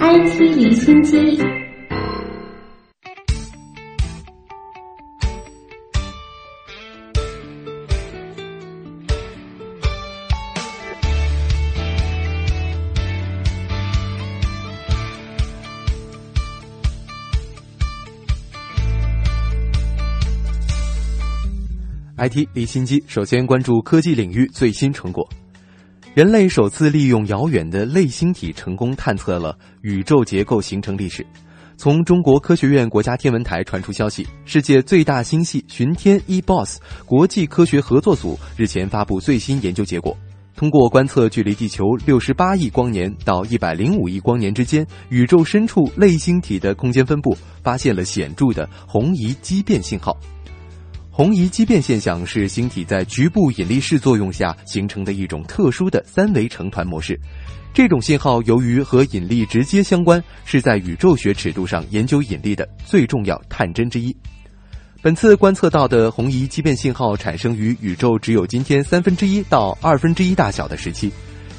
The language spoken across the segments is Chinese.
IT 离心机。IT 离心机，首先关注科技领域最新成果。人类首次利用遥远的类星体，成功探测了宇宙结构形成历史。从中国科学院国家天文台传出消息，世界最大星系巡天 eBOSS 国际科学合作组日前发布最新研究结果，通过观测距离地球六十八亿光年到一百零五亿光年之间宇宙深处类星体的空间分布，发现了显著的红移畸变信号。红移畸变现象是星体在局部引力势作用下形成的一种特殊的三维成团模式。这种信号由于和引力直接相关，是在宇宙学尺度上研究引力的最重要探针之一。本次观测到的红移畸变信号产生于宇宙只有今天三分之一到二分之一大小的时期。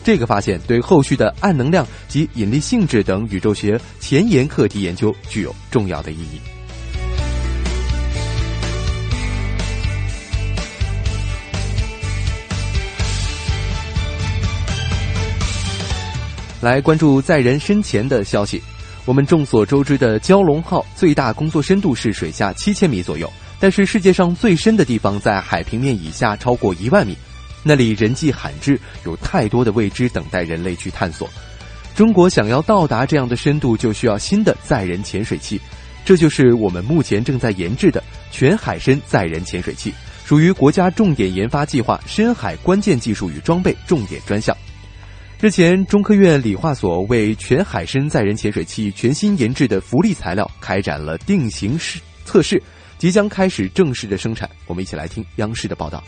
这个发现对后续的暗能量及引力性质等宇宙学前沿课题研究具有重要的意义。来关注载人深潜的消息。我们众所周知的蛟龙号最大工作深度是水下七千米左右，但是世界上最深的地方在海平面以下超过一万米，那里人迹罕至，有太多的未知等待人类去探索。中国想要到达这样的深度，就需要新的载人潜水器，这就是我们目前正在研制的全海深载人潜水器，属于国家重点研发计划深海关键技术与装备重点专项。日前，中科院理化所为全海参载人潜水器全新研制的浮力材料开展了定型试测试，即将开始正式的生产。我们一起来听央视的报道。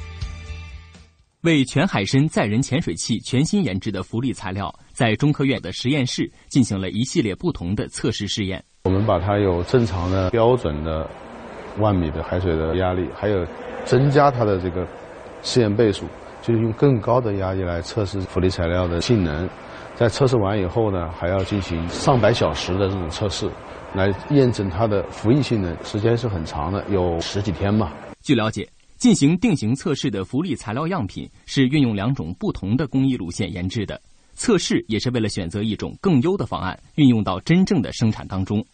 为全海参载人潜水器全新研制的浮力材料，在中科院的实验室进行了一系列不同的测试试验。我们把它有正常的标准的万米的海水的压力，还有增加它的这个试验倍数。就是用更高的压力来测试浮力材料的性能，在测试完以后呢，还要进行上百小时的这种测试，来验证它的浮力性能，时间是很长的，有十几天吧。据了解，进行定型测试的浮力材料样品是运用两种不同的工艺路线研制的，测试也是为了选择一种更优的方案，运用到真正的生产当中。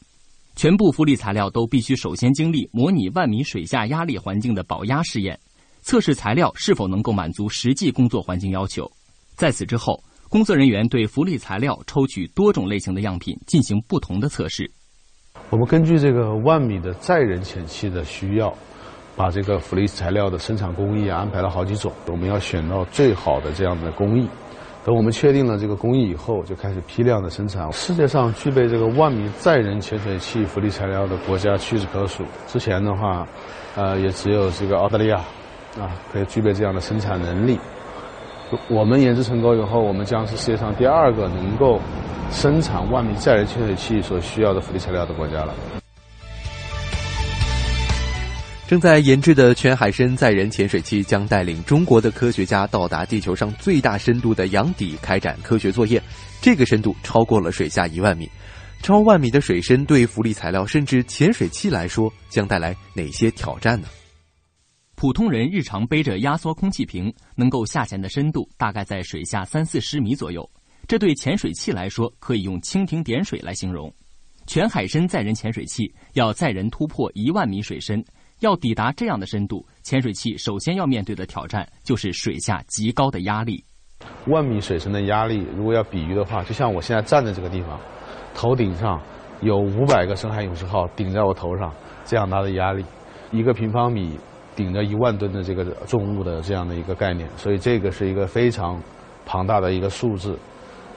全部浮力材料都必须首先经历模拟万米水下压力环境的保压试验。测试材料是否能够满足实际工作环境要求？在此之后，工作人员对浮力材料抽取多种类型的样品进行不同的测试。我们根据这个万米的载人潜器的需要，把这个浮力材料的生产工艺安排了好几种。我们要选到最好的这样的工艺。等我们确定了这个工艺以后，就开始批量的生产。世界上具备这个万米载人潜水器浮力材料的国家屈指可数。之前的话，呃，也只有这个澳大利亚。啊，可以具备这样的生产能力。我们研制成功以后，我们将是世界上第二个能够生产万米载人潜水器所需要的浮力材料的国家了。正在研制的全海深载人潜水器将带领中国的科学家到达地球上最大深度的洋底开展科学作业。这个深度超过了水下一万米，超万米的水深对浮力材料甚至潜水器来说将带来哪些挑战呢？普通人日常背着压缩空气瓶，能够下潜的深度大概在水下三四十米左右。这对潜水器来说，可以用蜻蜓点水来形容。全海深载人潜水器要载人突破一万米水深，要抵达这样的深度，潜水器首先要面对的挑战就是水下极高的压力。万米水深的压力，如果要比喻的话，就像我现在站在这个地方，头顶上有五百个深海勇士号顶在我头上，这样大的压力，一个平方米。顶着一万吨的这个重物的这样的一个概念，所以这个是一个非常庞大的一个数字。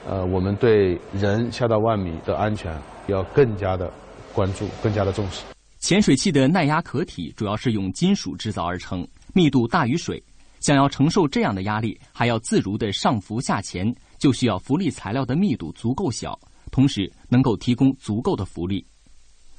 呃，我们对人下到万米的安全要更加的关注，更加的重视。潜水器的耐压壳体主要是用金属制造而成，密度大于水。想要承受这样的压力，还要自如的上浮下潜，就需要浮力材料的密度足够小，同时能够提供足够的浮力。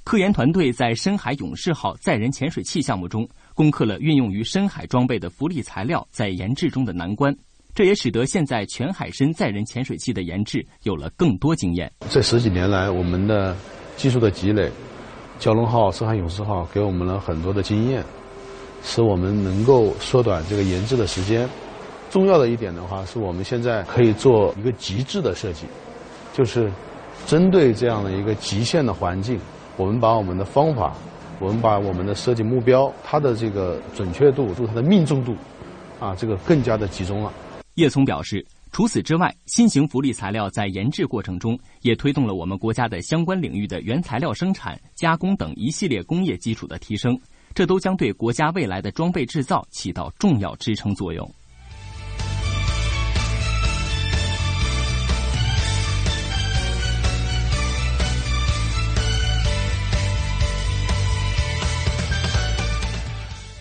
科研团队在深海勇士号载人潜水器项目中攻克了运用于深海装备的浮力材料在研制中的难关。这也使得现在全海深载人潜水器的研制有了更多经验。这十几年来，我们的技术的积累，蛟龙号、深海勇士号给我们了很多的经验，使我们能够缩短这个研制的时间。重要的一点的话，是我们现在可以做一个极致的设计，就是针对这样的一个极限的环境，我们把我们的方法，我们把我们的设计目标，它的这个准确度、它的命中度，啊，这个更加的集中了。叶聪表示，除此之外，新型浮力材料在研制过程中也推动了我们国家的相关领域的原材料生产、加工等一系列工业基础的提升，这都将对国家未来的装备制造起到重要支撑作用。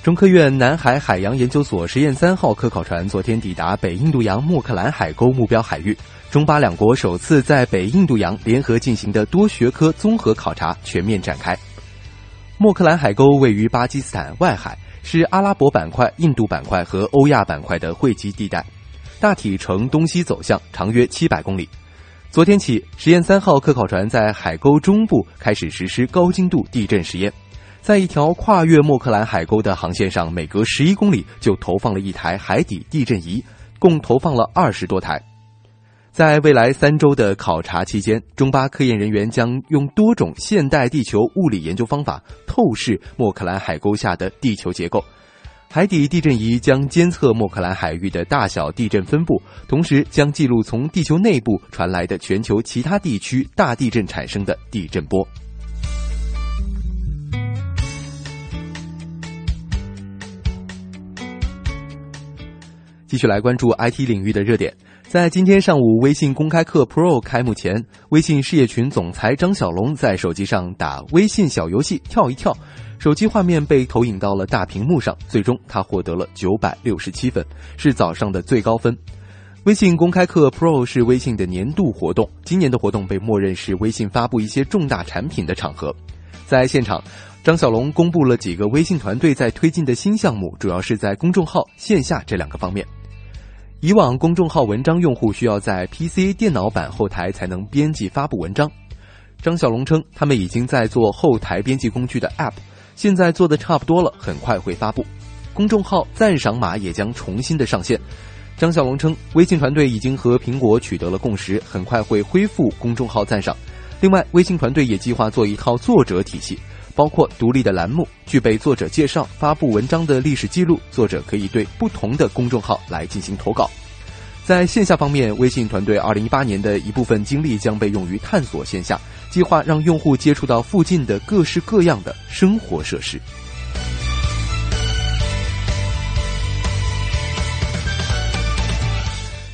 中科院南海海洋研究所实验三号科考船昨天抵达北印度洋莫克兰海沟目标海域，中巴两国首次在北印度洋联合进行的多学科综合考察全面展开。莫克兰海沟位于巴基斯坦外海，是阿拉伯板块、印度板块和欧亚板块的汇集地带，大体呈东西走向，长约七百公里。昨天起，实验三号科考船在海沟中部开始实施高精度地震实验。在一条跨越莫克兰海沟的航线上，每隔十一公里就投放了一台海底地震仪，共投放了二十多台。在未来三周的考察期间，中巴科研人员将用多种现代地球物理研究方法透视莫克兰海沟下的地球结构。海底地震仪将监测莫克兰海域的大小地震分布，同时将记录从地球内部传来的全球其他地区大地震产生的地震波。继续来关注 IT 领域的热点。在今天上午，微信公开课 Pro 开幕前，微信事业群总裁张小龙在手机上打微信小游戏跳一跳，手机画面被投影到了大屏幕上，最终他获得了九百六十七分，是早上的最高分。微信公开课 Pro 是微信的年度活动，今年的活动被默认是微信发布一些重大产品的场合，在现场。张小龙公布了几个微信团队在推进的新项目，主要是在公众号、线下这两个方面。以往公众号文章用户需要在 PC 电脑版后台才能编辑发布文章。张小龙称，他们已经在做后台编辑工具的 App，现在做的差不多了，很快会发布。公众号赞赏码也将重新的上线。张小龙称，微信团队已经和苹果取得了共识，很快会恢复公众号赞赏。另外，微信团队也计划做一套作者体系。包括独立的栏目，具备作者介绍、发布文章的历史记录。作者可以对不同的公众号来进行投稿。在线下方面，微信团队二零一八年的一部分精力将被用于探索线下，计划让用户接触到附近的各式各样的生活设施。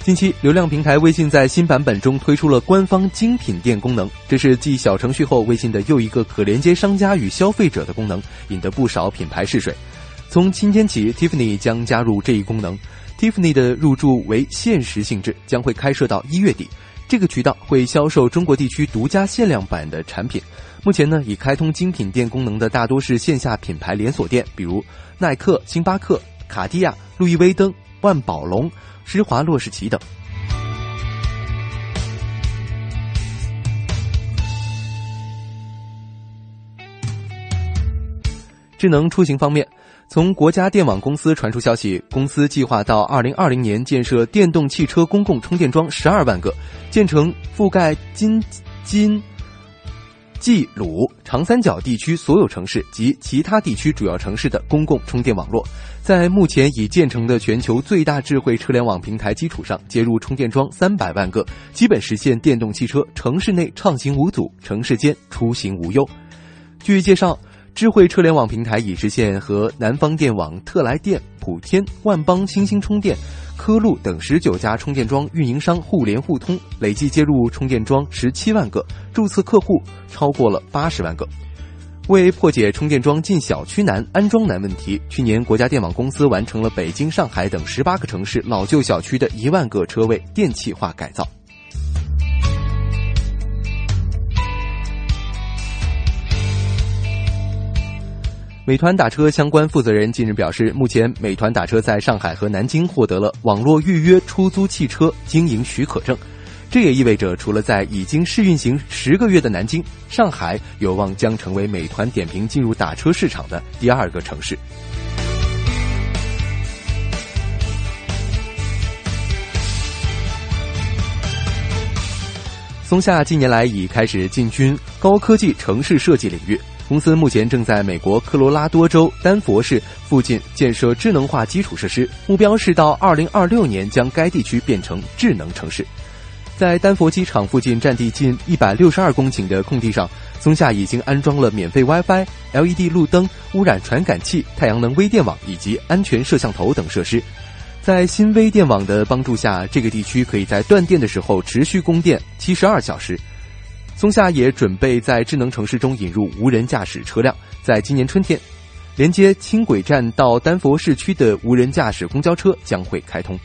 近期，流量平台微信在新版本中推出了官方精品店功能，这是继小程序后微信的又一个可连接商家与消费者的功能，引得不少品牌试水。从今天起，Tiffany 将加入这一功能。Tiffany 的入驻为限时性质，将会开设到一月底。这个渠道会销售中国地区独家限量版的产品。目前呢，已开通精品店功能的大多是线下品牌连锁店，比如耐克、星巴克、卡地亚、路易威登、万宝龙。施华洛世奇等。智能出行方面，从国家电网公司传出消息，公司计划到二零二零年建设电动汽车公共充电桩十二万个，建成覆盖京津。冀鲁长三角地区所有城市及其他地区主要城市的公共充电网络，在目前已建成的全球最大智慧车联网平台基础上，接入充电桩三百万个，基本实现电动汽车城市内畅行无阻，城市间出行无忧。据介绍。智慧车联网平台已实现和南方电网、特来电、普天、万邦、星星充电、科路等十九家充电桩运营商互联互通，累计接入充电桩十七万个，注册客户超过了八十万个。为破解充电桩进小区难、安装难问题，去年国家电网公司完成了北京、上海等十八个城市老旧小区的一万个车位电气化改造。美团打车相关负责人近日表示，目前美团打车在上海和南京获得了网络预约出租汽车经营许可证，这也意味着，除了在已经试运行十个月的南京，上海有望将成为美团点评进入打车市场的第二个城市。松下近年来已开始进军高科技城市设计领域。公司目前正在美国科罗拉多州丹佛市附近建设智能化基础设施，目标是到2026年将该地区变成智能城市。在丹佛机场附近占地近162公顷的空地上，松下已经安装了免费 WiFi、LED 路灯、污染传感器、太阳能微电网以及安全摄像头等设施。在新微电网的帮助下，这个地区可以在断电的时候持续供电72小时。松下也准备在智能城市中引入无人驾驶车辆，在今年春天，连接轻轨站到丹佛市区的无人驾驶公交车将会开通。